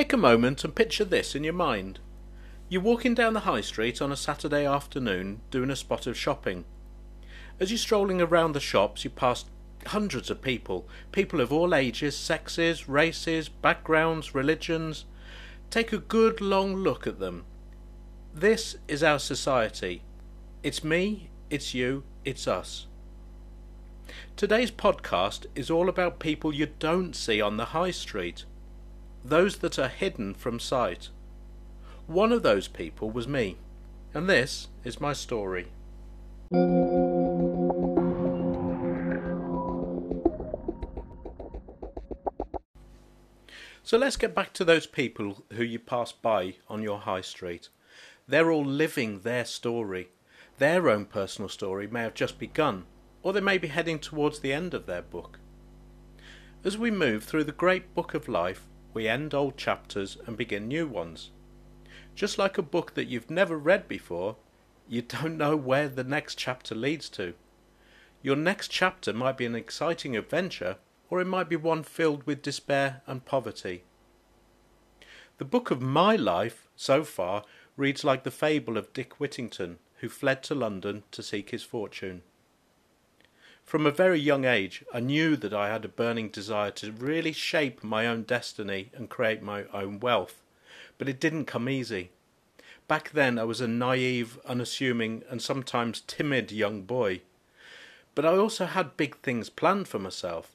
Take a moment and picture this in your mind. You're walking down the high street on a Saturday afternoon doing a spot of shopping. As you're strolling around the shops, you pass hundreds of people, people of all ages, sexes, races, backgrounds, religions. Take a good long look at them. This is our society. It's me, it's you, it's us. Today's podcast is all about people you don't see on the high street, those that are hidden from sight. One of those people was me, and this is my story. So let's get back to those people who you pass by on your high street. They're all living their story. Their own personal story may have just begun, or they may be heading towards the end of their book. As we move through the great book of life, we end old chapters and begin new ones. Just like a book that you've never read before, you don't know where the next chapter leads to. Your next chapter might be an exciting adventure, or it might be one filled with despair and poverty. The book of my life, so far, reads like the fable of Dick Whittington, who fled to London to seek his fortune. From a very young age, I knew that I had a burning desire to really shape my own destiny and create my own wealth, but it didn't come easy. Back then, I was a naive, unassuming, and sometimes timid young boy. But I also had big things planned for myself,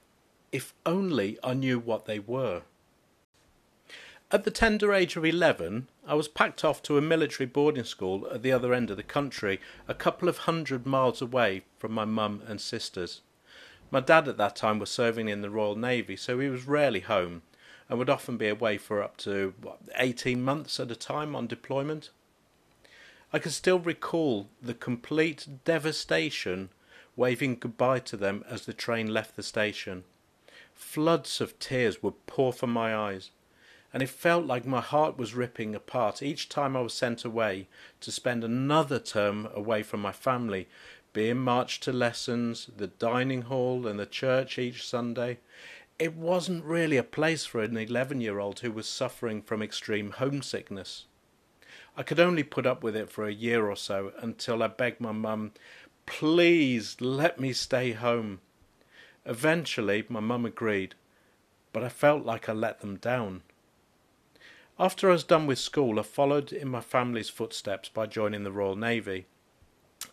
if only I knew what they were. At the tender age of 11, I was packed off to a military boarding school at the other end of the country, a couple of hundred miles away from my mum and sisters. My dad at that time was serving in the Royal Navy, so he was rarely home and would often be away for up to what, 18 months at a time on deployment. I can still recall the complete devastation waving goodbye to them as the train left the station. Floods of tears would pour from my eyes and it felt like my heart was ripping apart each time I was sent away to spend another term away from my family, being marched to lessons, the dining hall, and the church each Sunday. It wasn't really a place for an 11 year old who was suffering from extreme homesickness. I could only put up with it for a year or so until I begged my mum, please let me stay home. Eventually, my mum agreed, but I felt like I let them down. After I was done with school, I followed in my family's footsteps by joining the Royal Navy.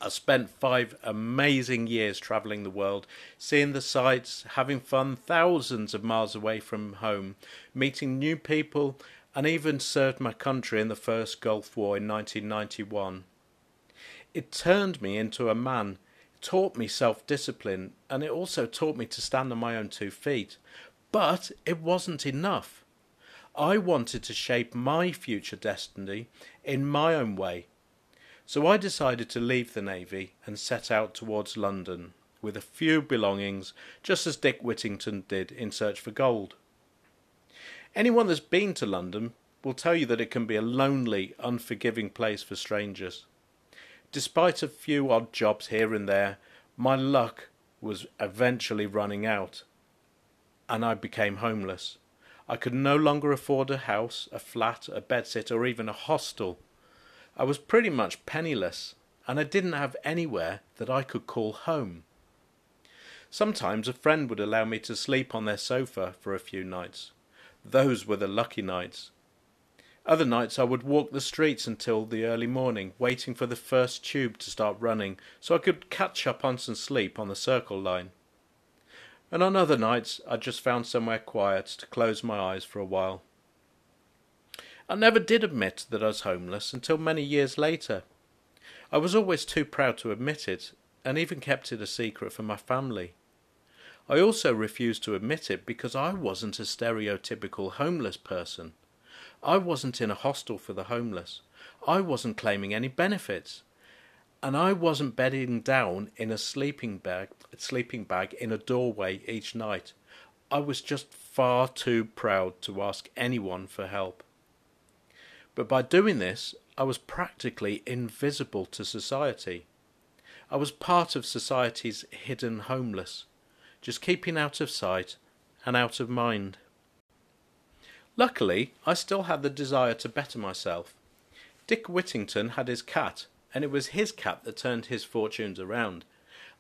I spent five amazing years travelling the world, seeing the sights, having fun thousands of miles away from home, meeting new people, and even served my country in the first Gulf War in 1991. It turned me into a man, taught me self discipline, and it also taught me to stand on my own two feet. But it wasn't enough. I wanted to shape my future destiny in my own way. So I decided to leave the Navy and set out towards London with a few belongings, just as Dick Whittington did in search for gold. Anyone that's been to London will tell you that it can be a lonely, unforgiving place for strangers. Despite a few odd jobs here and there, my luck was eventually running out, and I became homeless. I could no longer afford a house, a flat, a bedsit, or even a hostel. I was pretty much penniless, and I didn't have anywhere that I could call home. Sometimes a friend would allow me to sleep on their sofa for a few nights. Those were the lucky nights. Other nights I would walk the streets until the early morning, waiting for the first tube to start running so I could catch up on some sleep on the Circle line and on other nights I just found somewhere quiet to close my eyes for a while. I never did admit that I was homeless until many years later. I was always too proud to admit it, and even kept it a secret from my family. I also refused to admit it because I wasn't a stereotypical homeless person. I wasn't in a hostel for the homeless. I wasn't claiming any benefits and I wasn't bedding down in a sleeping bag, sleeping bag in a doorway each night. I was just far too proud to ask anyone for help. But by doing this, I was practically invisible to society. I was part of society's hidden homeless, just keeping out of sight and out of mind. Luckily, I still had the desire to better myself. Dick Whittington had his cat, and it was his cat that turned his fortunes around.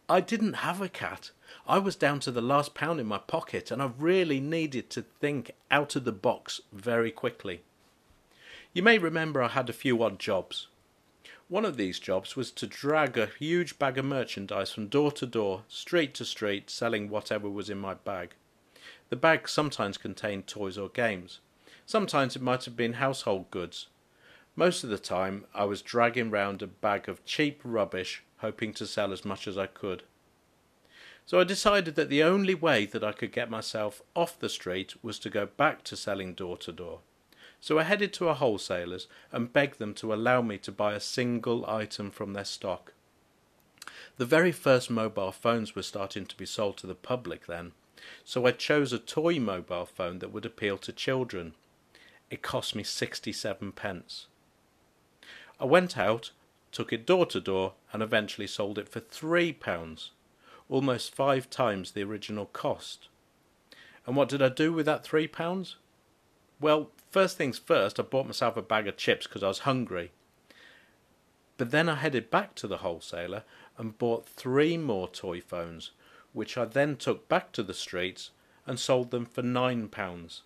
I didn't have a cat. I was down to the last pound in my pocket, and I really needed to think out of the box very quickly. You may remember I had a few odd jobs. One of these jobs was to drag a huge bag of merchandise from door to door, street to street, selling whatever was in my bag. The bag sometimes contained toys or games. Sometimes it might have been household goods. Most of the time, I was dragging round a bag of cheap rubbish, hoping to sell as much as I could. So I decided that the only way that I could get myself off the street was to go back to selling door to door. So I headed to a wholesaler's and begged them to allow me to buy a single item from their stock. The very first mobile phones were starting to be sold to the public then, so I chose a toy mobile phone that would appeal to children. It cost me 67 pence. I went out, took it door to door, and eventually sold it for three pounds, almost five times the original cost. And what did I do with that three pounds? Well, first things first, I bought myself a bag of chips because I was hungry. But then I headed back to the wholesaler and bought three more toy phones, which I then took back to the streets and sold them for nine pounds.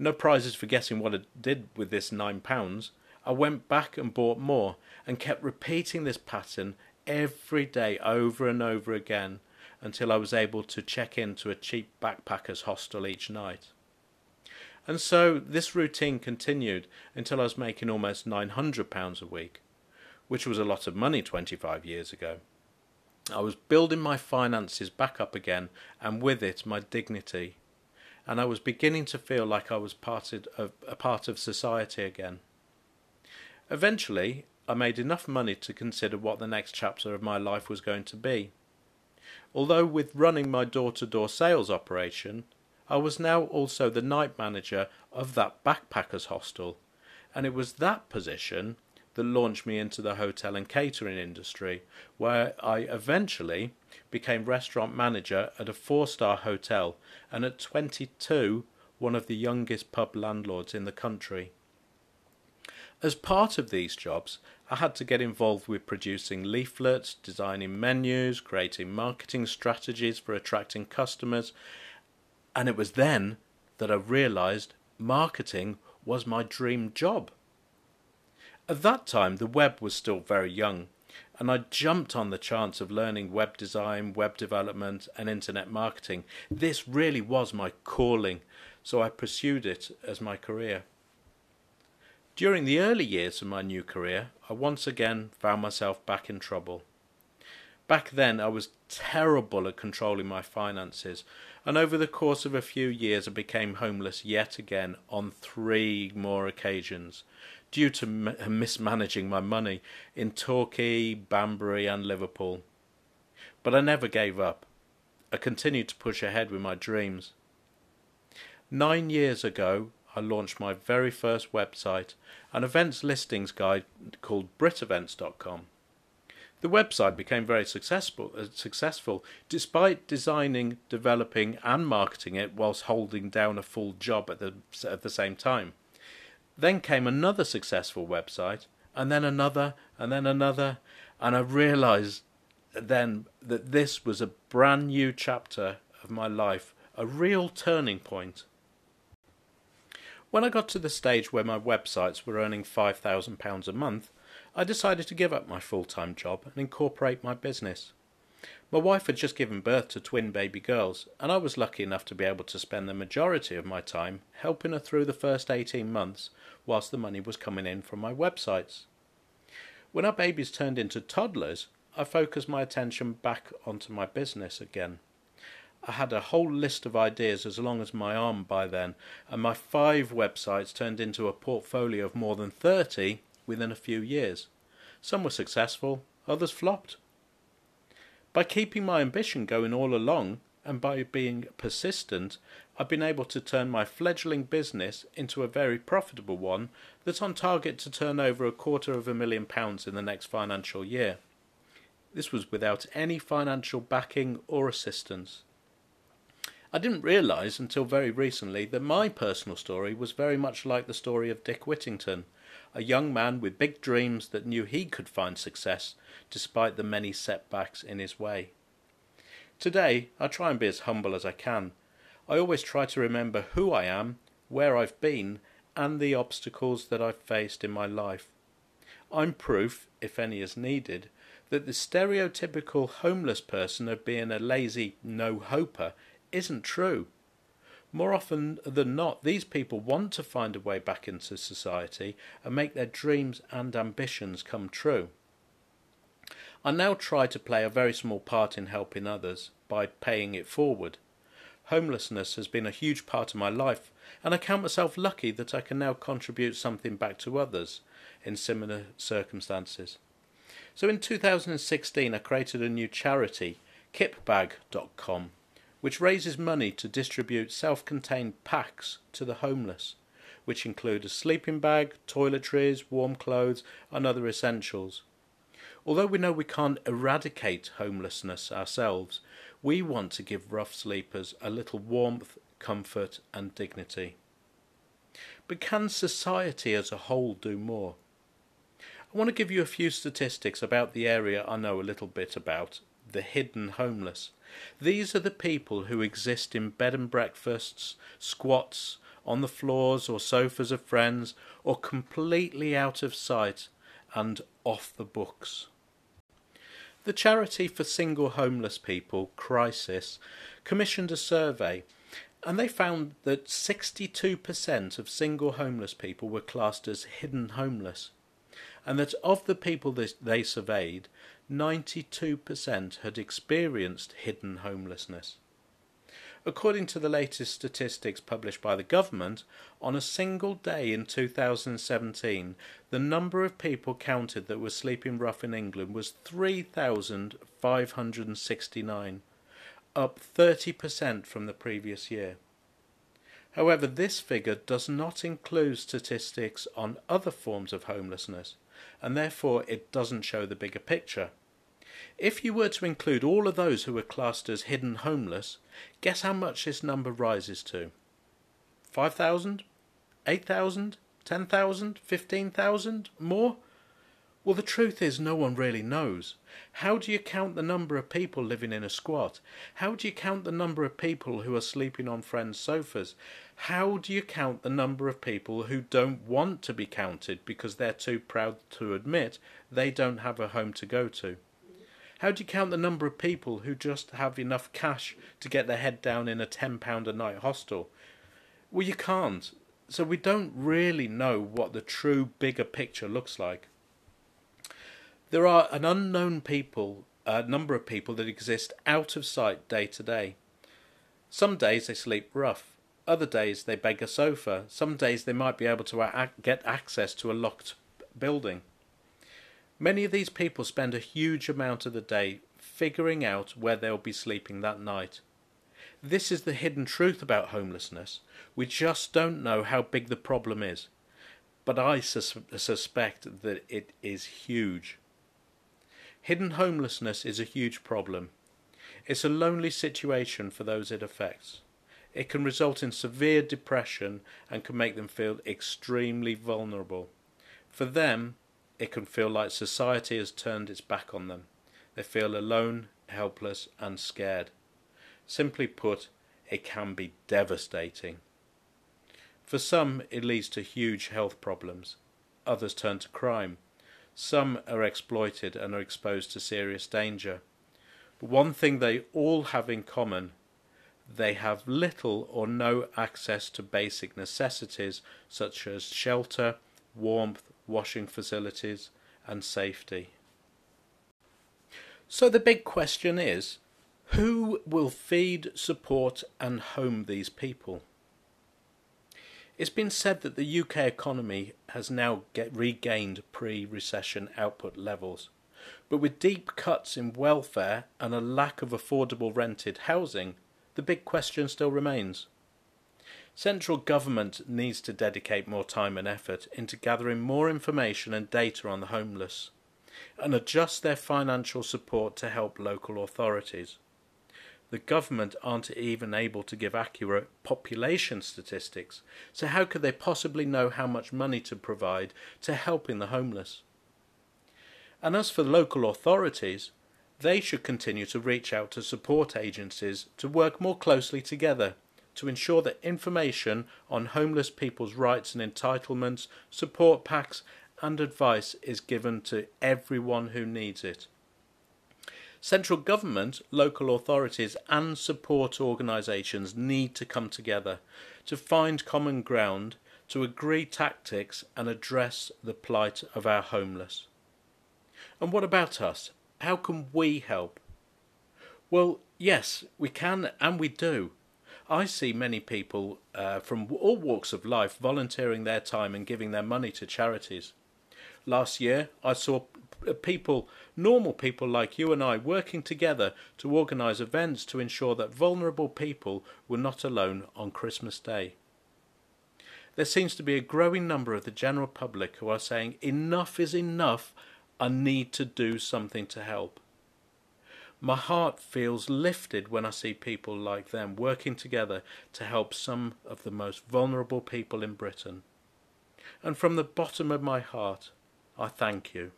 No prizes for guessing what I did with this nine pounds. I went back and bought more and kept repeating this pattern every day over and over again until I was able to check into a cheap backpackers hostel each night. And so this routine continued until I was making almost £900 a week, which was a lot of money 25 years ago. I was building my finances back up again, and with it my dignity, and I was beginning to feel like I was part of, a part of society again. Eventually, I made enough money to consider what the next chapter of my life was going to be. Although with running my door-to-door sales operation, I was now also the night manager of that backpackers hostel, and it was that position that launched me into the hotel and catering industry, where I eventually became restaurant manager at a four star hotel and at 22, one of the youngest pub landlords in the country. As part of these jobs, I had to get involved with producing leaflets, designing menus, creating marketing strategies for attracting customers, and it was then that I realized marketing was my dream job. At that time, the web was still very young, and I jumped on the chance of learning web design, web development, and internet marketing. This really was my calling, so I pursued it as my career. During the early years of my new career, I once again found myself back in trouble. Back then, I was terrible at controlling my finances, and over the course of a few years, I became homeless yet again on three more occasions due to mismanaging my money in Torquay, Banbury, and Liverpool. But I never gave up. I continued to push ahead with my dreams. Nine years ago, I launched my very first website, an events listings guide called BritEvents.com. The website became very successful, uh, successful despite designing, developing, and marketing it whilst holding down a full job at the, at the same time. Then came another successful website, and then another, and then another, and I realized then that this was a brand new chapter of my life, a real turning point. When I got to the stage where my websites were earning £5,000 a month, I decided to give up my full time job and incorporate my business. My wife had just given birth to twin baby girls, and I was lucky enough to be able to spend the majority of my time helping her through the first 18 months whilst the money was coming in from my websites. When our babies turned into toddlers, I focused my attention back onto my business again. I had a whole list of ideas as long as my arm by then, and my five websites turned into a portfolio of more than 30 within a few years. Some were successful, others flopped. By keeping my ambition going all along and by being persistent, I've been able to turn my fledgling business into a very profitable one that's on target to turn over a quarter of a million pounds in the next financial year. This was without any financial backing or assistance. I didn't realise until very recently that my personal story was very much like the story of Dick Whittington, a young man with big dreams that knew he could find success despite the many setbacks in his way. Today, I try and be as humble as I can. I always try to remember who I am, where I've been, and the obstacles that I've faced in my life. I'm proof, if any is needed, that the stereotypical homeless person of being a lazy no hoper isn't true. More often than not, these people want to find a way back into society and make their dreams and ambitions come true. I now try to play a very small part in helping others by paying it forward. Homelessness has been a huge part of my life, and I count myself lucky that I can now contribute something back to others in similar circumstances. So in 2016, I created a new charity, kipbag.com, which raises money to distribute self contained packs to the homeless, which include a sleeping bag, toiletries, warm clothes, and other essentials. Although we know we can't eradicate homelessness ourselves, we want to give rough sleepers a little warmth, comfort, and dignity. But can society as a whole do more? I want to give you a few statistics about the area I know a little bit about the hidden homeless. These are the people who exist in bed and breakfasts, squats, on the floors or sofas of friends, or completely out of sight and off the books. The Charity for Single Homeless People, Crisis, commissioned a survey and they found that 62% of single homeless people were classed as hidden homeless and that of the people they surveyed, 92% had experienced hidden homelessness. According to the latest statistics published by the government, on a single day in 2017, the number of people counted that were sleeping rough in England was 3,569, up 30% from the previous year. However, this figure does not include statistics on other forms of homelessness, and therefore it doesn't show the bigger picture. If you were to include all of those who were classed as hidden homeless, guess how much this number rises to? 5,000? 8,000? 10,000? 15,000? More? Well, the truth is, no one really knows. How do you count the number of people living in a squat? How do you count the number of people who are sleeping on friends' sofas? How do you count the number of people who don't want to be counted because they're too proud to admit they don't have a home to go to? How do you count the number of people who just have enough cash to get their head down in a £10 a night hostel? Well, you can't. So we don't really know what the true bigger picture looks like. There are an unknown people, a number of people that exist out of sight day to day. Some days they sleep rough. Other days they beg a sofa. Some days they might be able to get access to a locked building. Many of these people spend a huge amount of the day figuring out where they'll be sleeping that night. This is the hidden truth about homelessness. We just don't know how big the problem is. But I sus- suspect that it is huge. Hidden homelessness is a huge problem. It's a lonely situation for those it affects. It can result in severe depression and can make them feel extremely vulnerable. For them, it can feel like society has turned its back on them. They feel alone, helpless, and scared. Simply put, it can be devastating. For some, it leads to huge health problems. Others turn to crime. Some are exploited and are exposed to serious danger. But one thing they all have in common they have little or no access to basic necessities such as shelter, warmth, washing facilities, and safety. So the big question is who will feed, support, and home these people? It's been said that the UK economy has now regained pre recession output levels. But with deep cuts in welfare and a lack of affordable rented housing, the big question still remains. Central government needs to dedicate more time and effort into gathering more information and data on the homeless and adjust their financial support to help local authorities. The government aren't even able to give accurate population statistics, so how could they possibly know how much money to provide to helping the homeless? And as for local authorities, they should continue to reach out to support agencies to work more closely together to ensure that information on homeless people's rights and entitlements, support packs, and advice is given to everyone who needs it. Central government, local authorities, and support organisations need to come together to find common ground, to agree tactics, and address the plight of our homeless. And what about us? How can we help? Well, yes, we can and we do. I see many people uh, from all walks of life volunteering their time and giving their money to charities. Last year, I saw people, normal people like you and I, working together to organise events to ensure that vulnerable people were not alone on Christmas Day. There seems to be a growing number of the general public who are saying enough is enough, I need to do something to help. My heart feels lifted when I see people like them working together to help some of the most vulnerable people in Britain. And from the bottom of my heart, I thank you.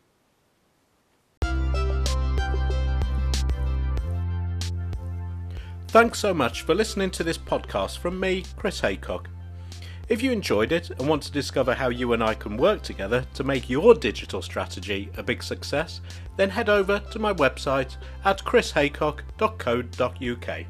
Thanks so much for listening to this podcast from me, Chris Haycock. If you enjoyed it and want to discover how you and I can work together to make your digital strategy a big success, then head over to my website at chrishaycock.co.uk.